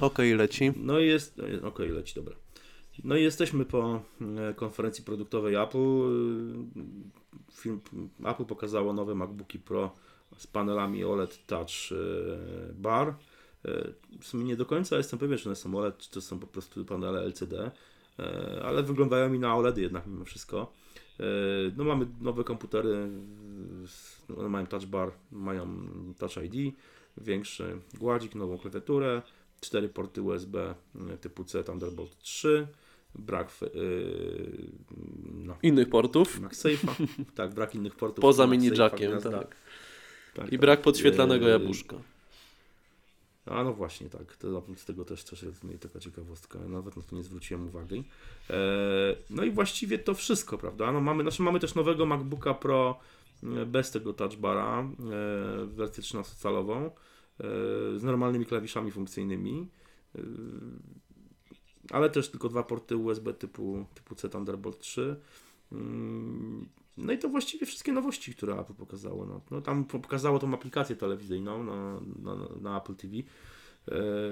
Okej, leci. No i jest, okej, leci, dobra. No i jesteśmy po e, konferencji produktowej Apple. E, Film, Apple pokazało nowe MacBooki Pro z panelami OLED Touch e, Bar. W sumie nie do końca jestem pewien, czy one są OLED, czy to są po prostu panele LCD, ale wyglądają mi na OLEDy jednak mimo wszystko. No mamy nowe komputery, one mają touch bar, mają touch ID, większy gładzik, nową klawiaturę, cztery porty USB e, typu C Thunderbolt 3, brak e, no, Innych portów. MagSafe'a, tak, brak innych portów. Poza mini jackiem, gniazda. tak. Tak, I tak. brak podświetlanego E, jabłuszka. A no właśnie, tak. To, z tego też, też jest taka ciekawostka. Nawet na to nie zwróciłem uwagi. E, no i właściwie to wszystko, prawda? No mamy, znaczy mamy też nowego MacBooka Pro e, bez tego touchbara, e, wersję 13-calową, e, z normalnymi klawiszami funkcyjnymi. E, ale też tylko dwa porty USB typu, typu C Thunderbolt 3. Mm, No i to właściwie wszystkie nowości, które Apple pokazało. No, no tam pokazało tą aplikację telewizyjną na, na, na Apple TV, e,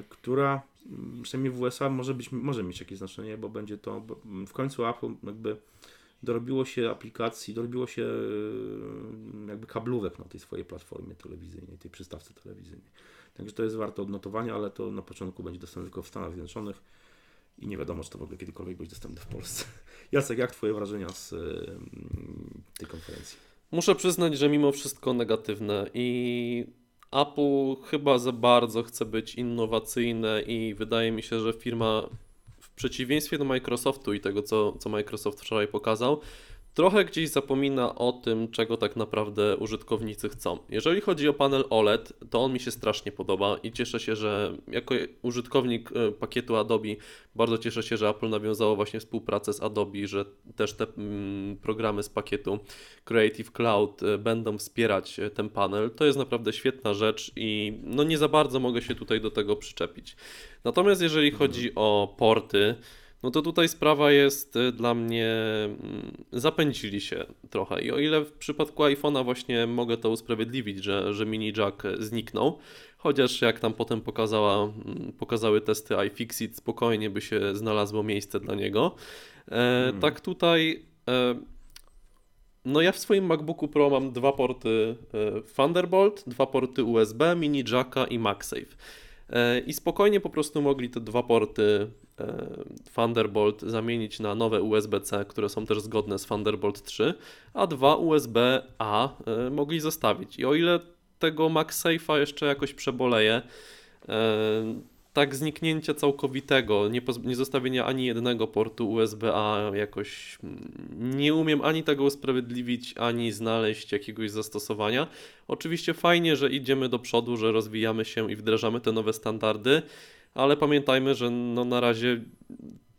która mm, przynajmniej w USA może, być, może mieć jakieś znaczenie, bo będzie to bo w końcu Apple jakby dorobiło się aplikacji, dorobiło się e, jakby kablówek na tej swojej platformie telewizyjnej, tej przystawce telewizyjnej. Także to jest warte odnotowania, ale to na początku będzie dostępne tylko w Stanach Zjednoczonych i nie wiadomo, czy to w ogóle kiedykolwiek będzie dostępne w Polsce. Jacek, jak Twoje wrażenia z e, tej konferencji? Muszę przyznać, że mimo wszystko negatywne i Apple chyba za bardzo chce być innowacyjne i wydaje mi się, że firma w przeciwieństwie do Microsoftu i tego, co, co Microsoft wczoraj pokazał, trochę gdzieś zapomina o tym, czego tak naprawdę użytkownicy chcą. Jeżeli chodzi o panel OLED, to on mi się strasznie podoba i cieszę się, że jako użytkownik e, pakietu Adobe bardzo cieszę się, że Apple nawiązało właśnie współpracę z Adobe, że też te mm, programy z pakietu Creative Cloud e, będą wspierać e, ten panel. To jest naprawdę świetna rzecz i no nie za bardzo mogę się tutaj do tego przyczepić. Natomiast jeżeli chodzi o porty, no to tutaj sprawa jest e, dla mnie, mm, zapędzili się trochę i o ile w przypadku iPhone'a właśnie mogę to usprawiedliwić, że, że mini jack zniknął, chociaż jak tam potem pokazała, mm, pokazały testy iFixit, spokojnie by się znalazło miejsce dla niego. E, Tak tutaj e, no ja w swoim MacBooku Pro mam dwa porty e, Thunderbolt, dwa porty USB, mini jacka i MagSafe. E, I spokojnie po prostu mogli te dwa porty e, Thunderbolt zamienić na nowe USB-C, które są też zgodne z Thunderbolt 3, a dwa USB-A e, mogli zostawić. I o ile tego MagSafe'a jeszcze jakoś przeboleję, tak zniknięcia całkowitego, nie, nie zostawienia ani jednego portu USB-A jakoś mm, nie umiem ani tego usprawiedliwić, ani znaleźć jakiegoś zastosowania. Oczywiście fajnie, że idziemy do przodu, że rozwijamy się i wdrażamy te nowe standardy, ale pamiętajmy, że no na razie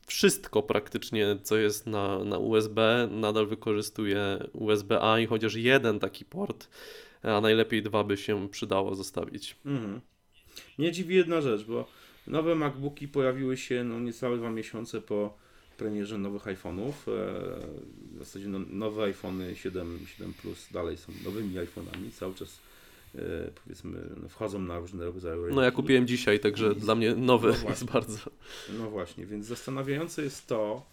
wszystko praktycznie, co jest na, na USB, nadal wykorzystuje USB-A i chociaż jeden taki port, a najlepiej dwa by się przydało zostawić. Mhm. Mnie dziwi jedna rzecz, bo nowe MacBooki pojawiły się no, niecałe dwa miesiące po premierze nowych iPhone'ów. E, w zasadzie no, nowe iPhony 7, 7 Plus dalej są nowymi iPhone'ami, cały czas e, powiedzmy no, wchodzą na różne rodzaje No ja rynki. kupiłem dzisiaj, także dla mnie nowy No jest bardzo. No właśnie, więc zastanawiające jest to,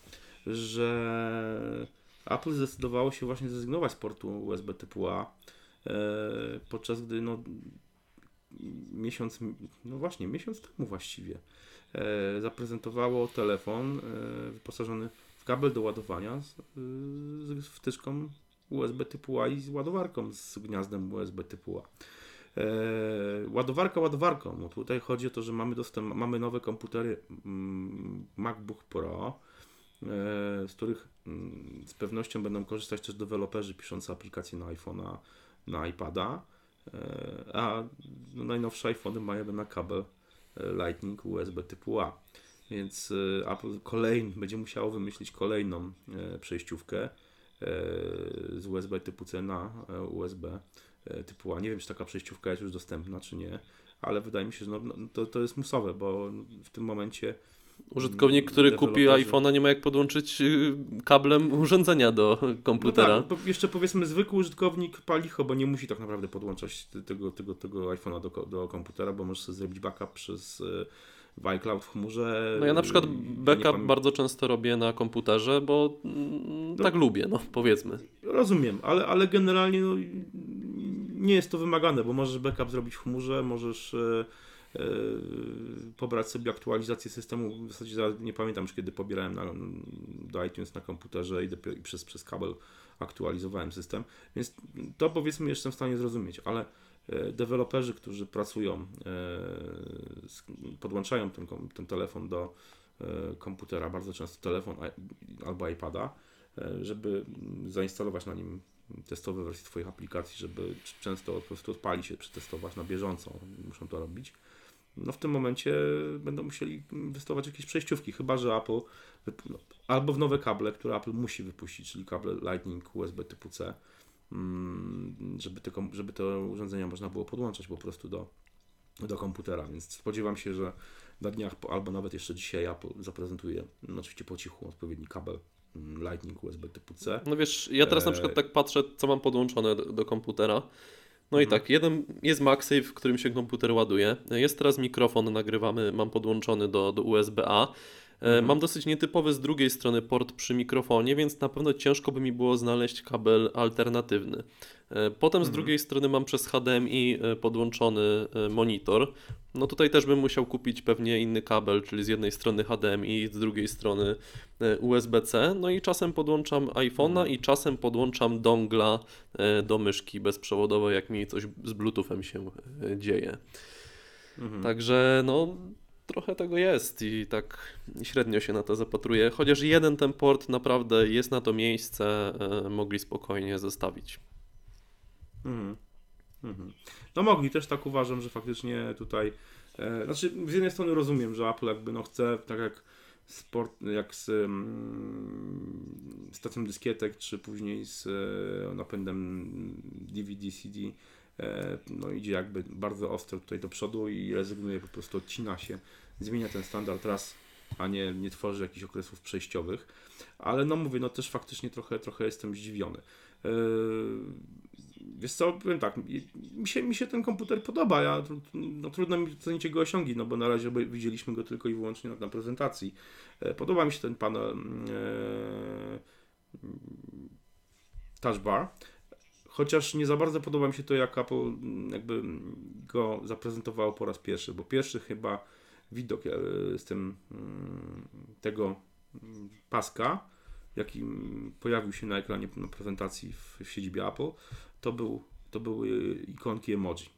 że Apple zdecydowało się właśnie zrezygnować z portu USB typu A, e, podczas gdy no, miesiąc, no właśnie, miesiąc temu właściwie e, zaprezentowało telefon e, wyposażony w kabel do ładowania z, z wtyczką USB typu A i z ładowarką z gniazdem USB typu A. E, ładowarka ładowarką. No tutaj chodzi o to, że mamy dostęp, mamy nowe komputery mm, MacBook Pro, e, z których mm, z pewnością będą korzystać też deweloperzy piszący aplikacje na iPhone'a, na iPada, a no, najnowsze iPhony mają na kabel e, Lightning USB typu A. Więc e, Apple kolejny, będzie musiało wymyślić kolejną e, przejściówkę e, z USB typu C na e, USB e, typu A. Nie wiem, czy taka przejściówka jest już dostępna, czy nie, ale wydaje mi się, że no, no, to, to jest musowe, bo w tym momencie Użytkownik, który kupi deweloperzy- iPhone'a, nie ma jak podłączyć y, kablem urządzenia do komputera. No tak, jeszcze powiedzmy zwykły użytkownik palicho, bo nie musi tak naprawdę podłączać te- tego, tego, tego iPhone'a do, do komputera, bo możesz sobie zrobić backup przez w iCloud w chmurze. No ja na przykład backup bardzo często robię na komputerze, bo mm, tak lubię, no powiedzmy. Rozumiem, ale, ale generalnie no, nie jest to wymagane, bo możesz backup zrobić w chmurze, możesz e, pobrać sobie aktualizację systemu. W zasadzie za- nie pamiętam już kiedy pobierałem na, do iTunes na komputerze i, dopiero, i przez, przez kabel aktualizowałem system, więc to powiedzmy jestem w stanie zrozumieć, ale e, deweloperzy, którzy pracują, e, podłączają ten, ten telefon do e, komputera, bardzo często telefon albo iPada, żeby zainstalować na nim testowe wersje Twoich aplikacji, żeby często po prostu odpali się przetestować na bieżąco, muszą to robić. No w tym momencie będą musieli wystosować jakieś przejściówki, chyba że Apple no, albo w nowe kable, które Apple musi wypuścić, czyli kable Lightning USB typu C, mm, żeby kom- żeby te urządzenia można było podłączać po prostu do, do komputera, więc spodziewam się, że na dniach albo nawet jeszcze dzisiaj Apple zaprezentuje, no oczywiście po cichu, odpowiedni kabel Lightning USB typu C. No wiesz, ja teraz na E, przykład tak patrzę, co mam podłączone do, do komputera. No i Mhm. tak, jeden jest MagSafe, w którym się komputer ładuje. Jest teraz mikrofon, nagrywamy, mam podłączony do, do USB-A. E, Mhm. Mam dosyć nietypowy z drugiej strony port przy mikrofonie, więc na pewno ciężko by mi było znaleźć kabel alternatywny. E, Potem z Mhm. drugiej strony mam przez HDMI e, podłączony monitor. No tutaj też bym musiał kupić pewnie inny kabel, czyli z jednej strony HDMI, z drugiej strony USB-C. No i czasem podłączam iPhone'a Mhm. i czasem podłączam dongla do myszki bezprzewodowej, jak mi coś z Bluetoothem się dzieje. Mhm. Także no trochę tego jest i tak średnio się na to zapatruję. Chociaż jeden ten port naprawdę jest na to miejsce, e, mogli spokojnie zostawić. Mhm. Mhm. No mogli, też tak uważam, że faktycznie tutaj, e, znaczy z jednej strony rozumiem, że Apple jakby no chce, tak jak sport, jak z mm, stacją dyskietek, czy później z e, napędem DVD, CD, no idzie jakby bardzo ostro tutaj do przodu i rezygnuje, po prostu odcina się, zmienia ten standard raz, a nie, nie tworzy jakichś okresów przejściowych, ale no mówię, no też faktycznie trochę, trochę jestem zdziwiony. E, Wiesz co, powiem tak, mi- się, mi się ten komputer podoba, ja, no, trudno mi ocenić jego osiągi, no bo na razie widzieliśmy go tylko i wyłącznie na, na prezentacji. E, Podoba mi się ten panel e, touch bar, chociaż nie za bardzo podoba mi się to, jak Apple mm, jakby go zaprezentowało po raz pierwszy, bo pierwszy chyba widok e, z tym mm, tego mm, paska, jaki pojawił się na ekranie na prezentacji w, w siedzibie Apple, to, był, to były ikonki emoji.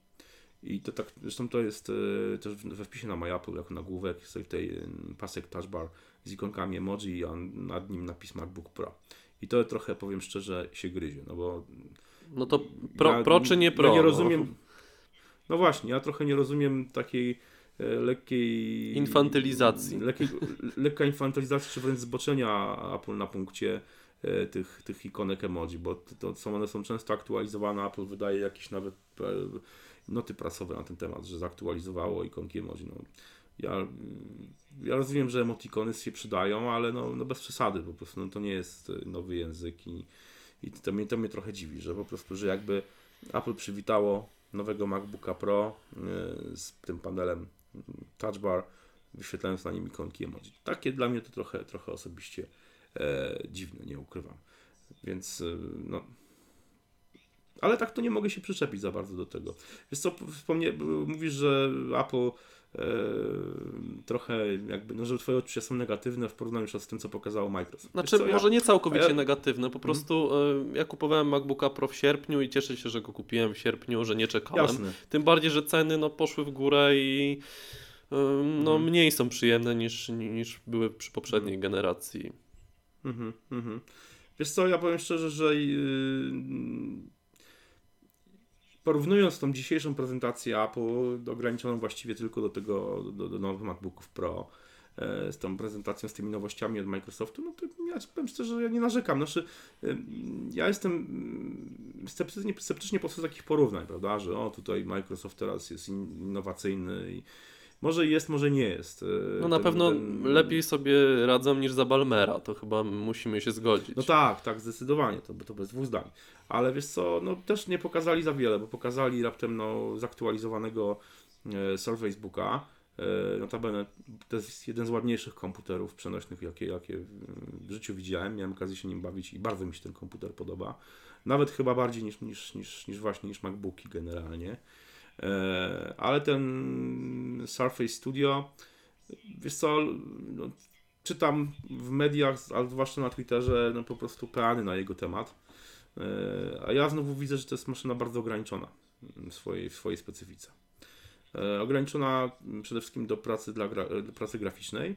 I to tak, zresztą to jest e, też we wpisie na MyApple, jako nagłówek, jest tutaj e, pasek touch bar z ikonkami emoji, a nad nim napis MacBook Pro. I to trochę, powiem szczerze, się gryzie, no bo No to pro, ja- pro czy nie pro? Ja nie no? rozumiem. No właśnie, ja trochę nie rozumiem takiej e, lekkiej. Infantylizacji. Lekkiej, lekka infantylizacji, czy wręcz zboczenia Apple na punkcie e, tych, tych ikonek emoji, bo to, są, one są często aktualizowane. Apple wydaje jakieś nawet e, noty prasowe na ten temat, że zaktualizowało ikonki emoji. No, ja, ja rozumiem, że emotikony się przydają, ale no, no bez przesady, po prostu no, to nie jest nowy język i, i to, mnie, to mnie trochę dziwi, że po prostu, że jakby Apple przywitało nowego MacBooka Pro e, z tym panelem mm, Touch Bar, wyświetlając na nim ikonki emoji. Takie dla mnie to trochę, trochę osobiście e, dziwne, nie ukrywam. Więc e, no. Ale tak to nie mogę się przyczepić za bardzo do tego. Wiesz co, wspomnie, mówisz, że Apple trochę jakby, no że twoje odczucia są negatywne w porównaniu z tym, co pokazało Microsoft. Znaczy, co, może nie całkowicie ja- Mhm. negatywne, po prostu e, ja kupowałem MacBooka Pro w sierpniu i cieszę się, że go kupiłem w sierpniu, że nie czekałem. Jasne. Tym bardziej, że ceny no, poszły w górę i e, no, Mhm. mniej są przyjemne niż, niż były przy poprzedniej generacji. Mhm, mhm. Wiesz co, ja powiem szczerze, że yy, porównując tą dzisiejszą prezentację Apple, ograniczoną właściwie tylko do tego, do, do nowych MacBooków Pro, e, z tą prezentacją, z tymi nowościami od Microsoftu, no to ja powiem szczerze, że ja nie narzekam. Znaczy, ja jestem mm, sceptycznie, sceptycznie podchodzę takich porównań, prawda, że o, tutaj Microsoft teraz jest in- innowacyjny i może jest, może nie jest. E, No na ten- pewno ten- lepiej sobie radzą niż za Balmera, to chyba musimy się zgodzić. No tak, tak, zdecydowanie, to, to bez dwóch zdań. Ale wiesz co, no też nie pokazali za wiele, bo pokazali raptem no, zaktualizowanego e, Surface Booka, E, Notabene to jest jeden z ładniejszych komputerów przenośnych, jakie, jakie w życiu widziałem. Miałem okazję się nim bawić i bardzo mi się ten komputer podoba. Nawet chyba bardziej niż, niż, niż, niż właśnie niż MacBooki generalnie. E, Ale ten Surface Studio, wiesz co, no, czytam w mediach, ale zwłaszcza na Twitterze, no po prostu peany na jego temat. E, A ja znowu widzę, że to jest maszyna bardzo ograniczona w swojej, w swojej specyfice. E, Ograniczona przede wszystkim do pracy, dla gra, do pracy graficznej.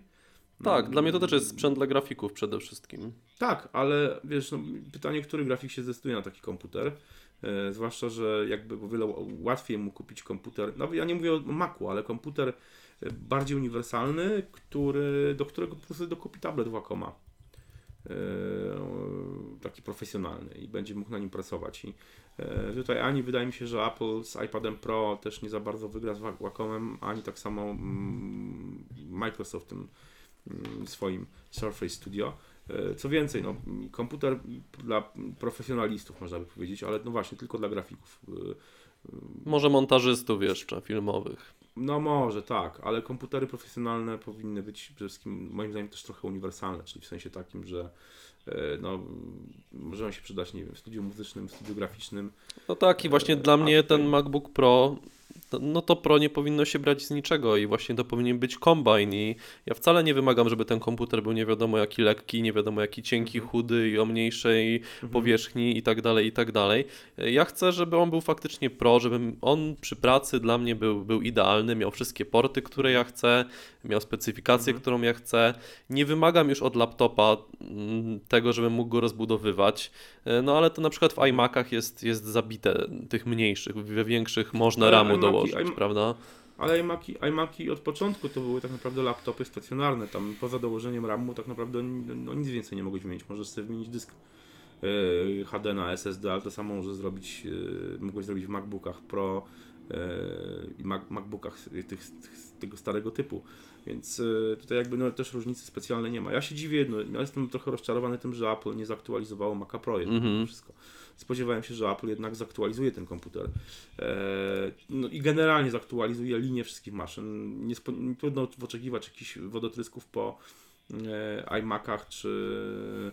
Tak, dla mnie to też jest sprzęt dla grafików przede wszystkim. Tak, ale wiesz, no, pytanie, który grafik się zdecyduje na taki komputer. E, zwłaszcza, że jakby o wiele łatwiej mu kupić komputer. No ja nie mówię o Macu, ale komputer e, bardziej uniwersalny, który, do którego po prostu dokupi tablet Wacoma. E, taki profesjonalny i będzie mógł na nim pracować. I tutaj ani wydaje mi się, że Apple z iPadem Pro też nie za bardzo wygra z Wa- Wacomem, ani tak samo mm, Microsoft tym mm, swoim Surface Studio. E, Co więcej, no, komputer dla profesjonalistów można by powiedzieć, ale no właśnie tylko dla grafików. E, Może montażystów jeszcze filmowych. No może tak, ale komputery profesjonalne powinny być przede wszystkim moim zdaniem też trochę uniwersalne, czyli w sensie takim, że e, no, możemy się przydać, nie wiem, w studiu muzycznym, w studiu graficznym. No tak, i właśnie E, dla mnie ten MacBook Pro, no to Pro nie powinno się brać z niczego i właśnie to powinien być kombine i ja wcale nie wymagam, żeby ten komputer był nie wiadomo jaki lekki, nie wiadomo jaki cienki, Mhm. chudy i o mniejszej powierzchni i tak dalej, i tak dalej. Ja chcę, żeby on był faktycznie Pro, żeby on przy pracy dla mnie był, był idealny, miał wszystkie porty, które ja chcę, miał specyfikację, Mhm. którą ja chcę. Nie wymagam już od laptopa mm, tego, żebym mógł go rozbudowywać, E, no ale to na przykład w iMacach jest, jest zabite tych mniejszych, we większych można Ale ramu iMaki- dołożyć, iM- prawda? Ale iMaki, iMaki od początku to były tak naprawdę laptopy stacjonarne, tam poza dołożeniem RAMu tak naprawdę no, nic więcej nie mogłeś wymienić, możesz sobie wymienić dysk e, HD na SSD, ale to samo możesz zrobić, e, mogłeś zrobić w MacBookach Pro i Mac, MacBookach tych, tego starego typu, więc e, tutaj jakby no, też różnicy specjalnej nie ma. Ja się dziwię, no, ja jestem trochę rozczarowany tym, że Apple nie zaktualizowało Maca Pro jednak Mhm. mimo wszystko. Spodziewałem się, że Apple jednak zaktualizuje ten komputer. E, no i generalnie zaktualizuje linię wszystkich maszyn. Nie, trudno oczekiwać jakichś wodotrysków po e, iMacach czy,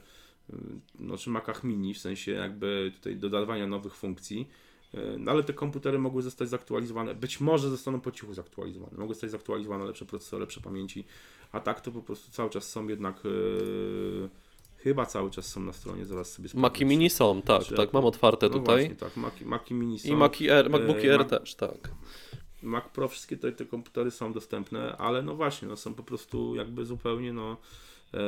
no, czy Macach mini, w sensie jakby tutaj dodawania nowych funkcji. E, No ale te komputery mogły zostać zaktualizowane, być może zostaną po cichu zaktualizowane, mogły zostać zaktualizowane lepsze procesory, lepsze pamięci, a tak to po prostu cały czas są jednak, e, chyba cały czas są na stronie, zaraz sobie sprawdzę, Maki Mini są, tak, czy tak, mam otwarte no tutaj. Właśnie, tak, Maki, Maki Mini są. I Maki R, MacBooki E, R Mac- też, tak. Mac Pro, wszystkie te, te komputery są dostępne, ale no właśnie, no są po prostu jakby zupełnie no, e,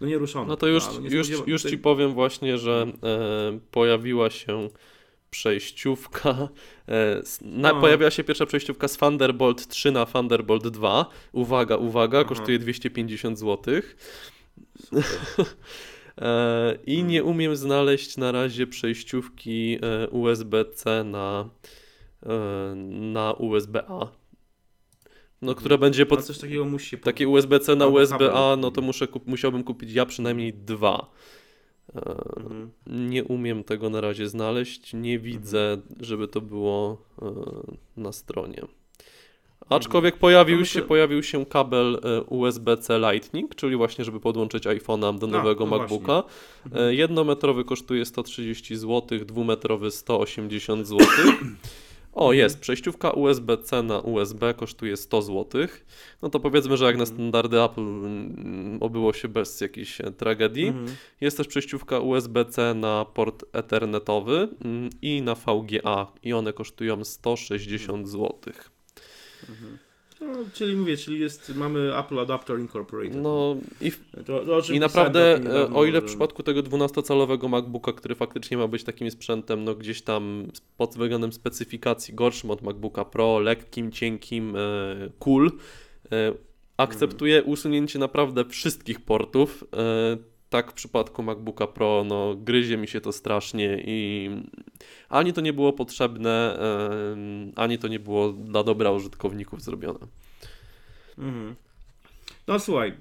no nieruszone. No to już? No już, spodziewa- już Ci powiem właśnie, że e, pojawiła się przejściówka. E, na, No. Pojawiła się pierwsza przejściówka z Thunderbolt 3 na Thunderbolt 2. Uwaga, uwaga, Aha. kosztuje 250 zł. E, I Hmm. nie umiem znaleźć na razie przejściówki e, USB-C na, e, na USB-A. No, która będzie No pod, coś takiego musi takie USB-C na USB-A, no to muszę kup, musiałbym kupić ja przynajmniej dwa. E, Mhm. Nie umiem tego na razie znaleźć. Nie widzę, żeby to było e, na stronie. Aczkolwiek pojawił No się, pojawił się kabel e, USB-C Lightning, czyli właśnie, żeby podłączyć iPhone'a do A, nowego no MacBooka. Mhm. E, Jednometrowy kosztuje 130 zł, dwumetrowy 180 zł. O, Mhm. jest, przejściówka USB-C na USB kosztuje 100 zł. No to powiedzmy, że jak na Mhm. standardy Apple mm, obyło się bez jakiejś e, tragedii. Mhm. Jest też przejściówka USB-C na port ethernetowy mm, i na VGA i one kosztują 160 zł. No, czyli mówię, czyli jest, mamy Apple Adapter Incorporated. No i, to, to, i naprawdę, niedawno, e, o ile w że- przypadku tego 12-calowego MacBooka, który faktycznie ma być takim sprzętem, no gdzieś tam pod względem specyfikacji gorszym od MacBooka Pro, lekkim, cienkim, e, cool, e, akceptuje usunięcie naprawdę wszystkich portów. Tak w przypadku MacBooka Pro, no gryzie mi się to strasznie i ani to nie było potrzebne, ani to nie było dla dobra użytkowników zrobione. Mhm. No słuchaj,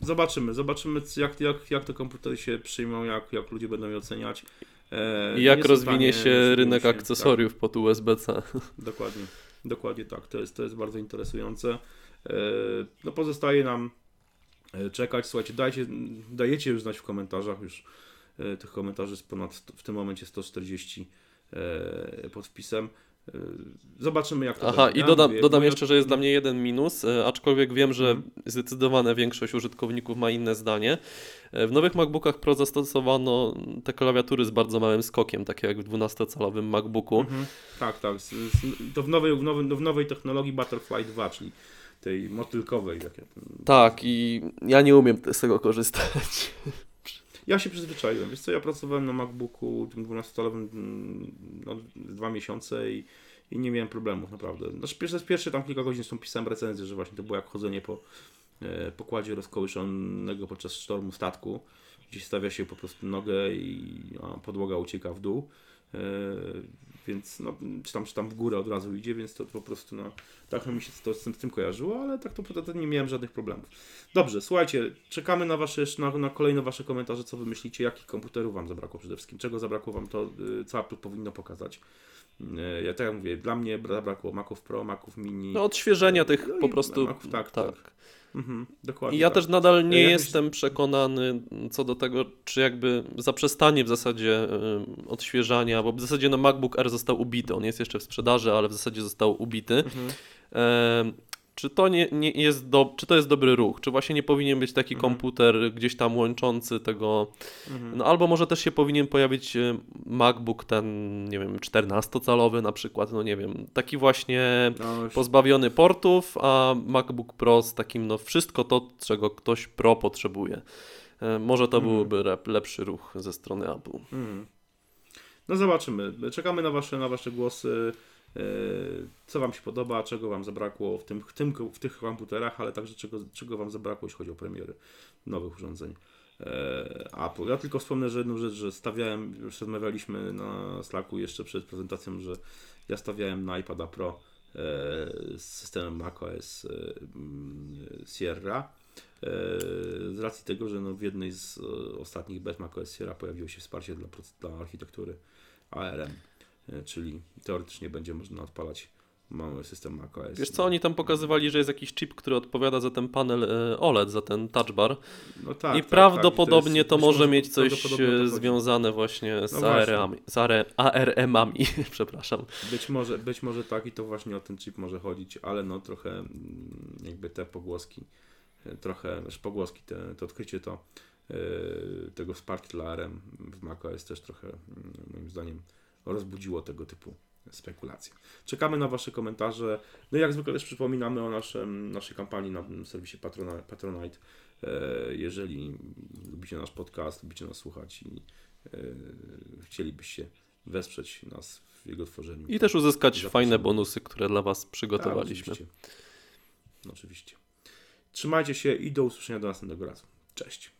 zobaczymy, zobaczymy jak, jak, jak te komputery się przyjmą, jak, jak ludzie będą je oceniać. E, jak rozwinie się rynek się, akcesoriów pod USB-C. Tak, dokładnie. Dokładnie tak, to jest, to jest bardzo interesujące. E, No pozostaje nam czekać. Słuchajcie, dajcie, dajecie już znać w komentarzach, już e, tych komentarzy jest ponad w tym momencie 140 e, pod wpisem. E, Zobaczymy jak to Aha, będzie. i Ja dodam, mówię, dodam moja- jeszcze, że jest dla mnie jeden minus, e, aczkolwiek wiem, że Mhm. zdecydowana większość użytkowników ma inne zdanie. E, W nowych MacBookach Pro zastosowano te klawiatury z bardzo małym skokiem, takie jak w 12-calowym MacBooku. Mhm. Tak, tak. To w nowej, w, nowej, w nowej technologii Butterfly 2, czyli tej motylkowej. Jak ja, Tak, i ja nie umiem z tego korzystać. ja się przyzwyczaiłem. Wiesz co, ja pracowałem na MacBooku tym 12-calowym mm, no, dwa miesiące i, i nie miałem problemów, naprawdę. Znaczy, pierwsze, pierwsze tam kilka godzin są pisałem recenzję, że właśnie to było jak chodzenie po e, pokładzie rozkołyszonego podczas sztormu statku, gdzie stawia się po prostu nogę i podłoga ucieka w dół. E, więc no, czy tam, czy tam w górę od razu idzie, więc to po prostu no, tak mi się to z tym, kojarzyło, ale tak to, to nie miałem żadnych problemów. Dobrze, słuchajcie, czekamy na wasze na, na kolejne wasze komentarze, co wy myślicie, jakich komputerów wam zabrakło przede wszystkim, czego zabrakło wam to, y, co Apple powinno pokazać. Y, Ja tak jak mówię, dla mnie zabrakło Maców Pro, Maców Mini. No, odświeżenia tych No po prostu. Mac- tak, tak. Mhm, dokładnie. I ja tak. też nadal nie Ja jestem przekonany co do tego, czy jakby zaprzestanie w zasadzie odświeżania, bo w zasadzie no MacBook Air został ubity. On jest jeszcze w sprzedaży, ale w zasadzie został ubity. Mhm. Czy to nie, nie jest do, czy to jest dobry ruch? Czy właśnie nie powinien być taki Mhm. komputer gdzieś tam łączący tego. Mhm. No albo może też się powinien pojawić e, MacBook ten, nie wiem, 14-calowy na przykład, no nie wiem, taki właśnie No, pozbawiony portów, a MacBook Pro z takim, no wszystko to, czego ktoś Pro potrzebuje. E, Może to Mhm. byłby lepszy ruch ze strony Apple. Mhm. No zobaczymy. Czekamy na wasze, na wasze głosy. E, Co wam się podoba, czego wam zabrakło w, tym, w, tym, w tych komputerach, ale także czego, czego wam zabrakło, jeśli chodzi o premiery nowych urządzeń e, Apple. Ja tylko wspomnę, że jedną rzecz, że stawiałem, już rozmawialiśmy na Slacku jeszcze przed prezentacją, że ja stawiałem na iPada Pro e, z systemem macOS mm, Sierra. Z racji tego, że no w jednej z ostatnich bez macOS Sierra pojawiło się wsparcie dla, dla architektury ARM, czyli teoretycznie będzie można odpalać mały system macOS. Wiesz co, oni tam pokazywali, że jest jakiś chip, który odpowiada za ten panel e, OLED, za ten touch bar No tak, i tak, prawdopodobnie tak. to, być może mieć coś to e, związane właśnie z, No właśnie. Z AR- ARM-ami, przepraszam. Być może, być może tak i to właśnie o ten chip może chodzić, ale no trochę mm, jakby te pogłoski, e, trochę, znaczy pogłoski, te, to odkrycie to e, tego wsparcia dla ARM w macOS też trochę mm, moim zdaniem rozbudziło tego typu spekulacje. Czekamy na Wasze komentarze. No i jak zwykle też przypominamy o naszym, naszej kampanii na serwisie Patrona, Patronite. E, Jeżeli lubicie nasz podcast, lubicie nas słuchać i e, chcielibyście wesprzeć nas w jego tworzeniu. I też uzyskać Zapraszamy. fajne bonusy, które dla Was Tak, przygotowaliśmy. oczywiście. No, oczywiście. Trzymajcie się i do usłyszenia do następnego razu. Cześć.